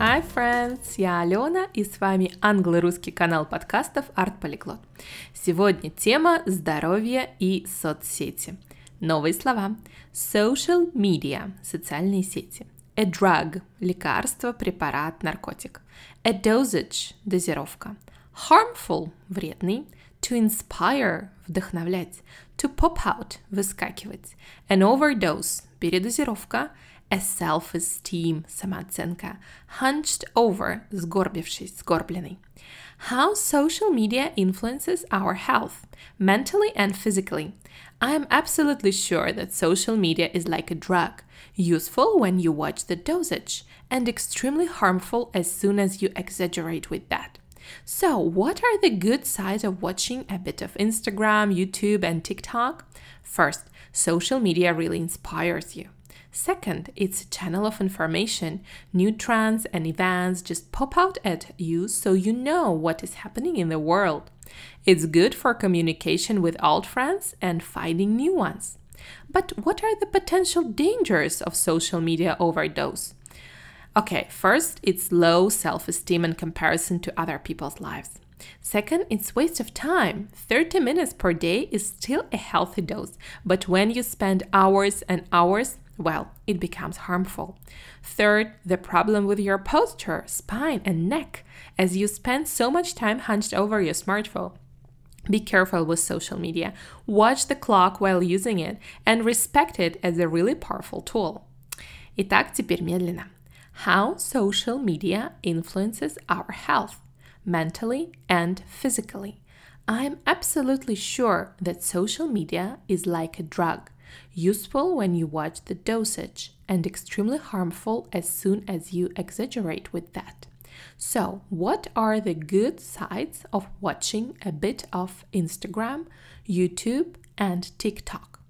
Hi, friends! Я Алена, и с вами англо-русский канал подкастов Art Polyglot. Сегодня тема здоровье и соцсети. Новые слова. Social media – социальные сети. A drug – лекарство, препарат, наркотик. A dosage – дозировка. Harmful – вредный. To inspire – вдохновлять. To pop out – выскакивать. An overdose – передозировка. A self-esteem – самооценка. Hunched over – сгорбившись, сгорбленный. How social media influences our health, mentally and physically. I am absolutely sure that social media is like a drug, useful when you watch the dosage, and extremely harmful as soon as you exaggerate with that. So, what are the good sides of watching a bit of Instagram, YouTube, and TikTok? First, social media really inspires you. Second, it's a channel of information. New trends and events just pop out at you so you know what is happening in the world. It's good for communication with old friends and finding new ones. But what are the potential dangers of social media overdose? Okay, first, it's low self esteem in comparison to other people's lives. Second, it's waste of time. 30 minutes per day is still a healthy dose, but when you spend hours and hours, well, it becomes harmful. Third, the problem with your posture, spine, and neck, as you spend so much time hunched over your smartphone. Be careful with social media. Watch the clock while using it and respect it as a really powerful tool. Итак, теперь медленно. How social media influences our health, mentally and physically. I'm absolutely sure that social media is like a drug, useful when you watch the dosage, and extremely harmful as soon as you exaggerate with that. So, what are the good sides of watching a bit of Instagram, YouTube, and TikTok?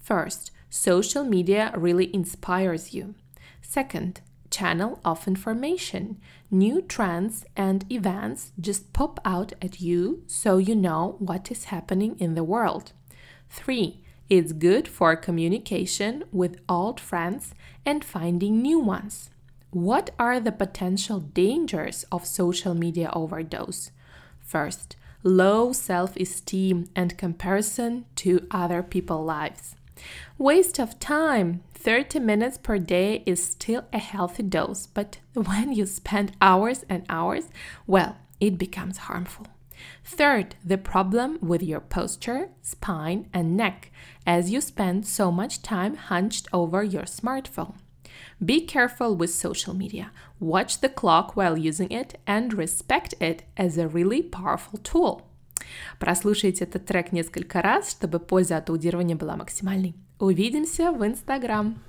First, social media really inspires you. Second, channel of information. New trends and events just pop out at you so you know what is happening in the world. 3. It's good for communication with old friends and finding new ones. What are the potential dangers of social media overdose? First, low self esteem and comparison to other people's lives. Waste of time. 30 minutes per day is still a healthy dose, but when you spend hours and hours, well, it becomes harmful. Third, the problem with your posture, spine, and neck, as you spend so much time hunched over your smartphone. Be careful with social media. Watch the clock while using it and respect it as a really powerful tool. Прослушайте этот трек несколько раз, чтобы польза от аудирования была максимальной. Увидимся в Инстаграм!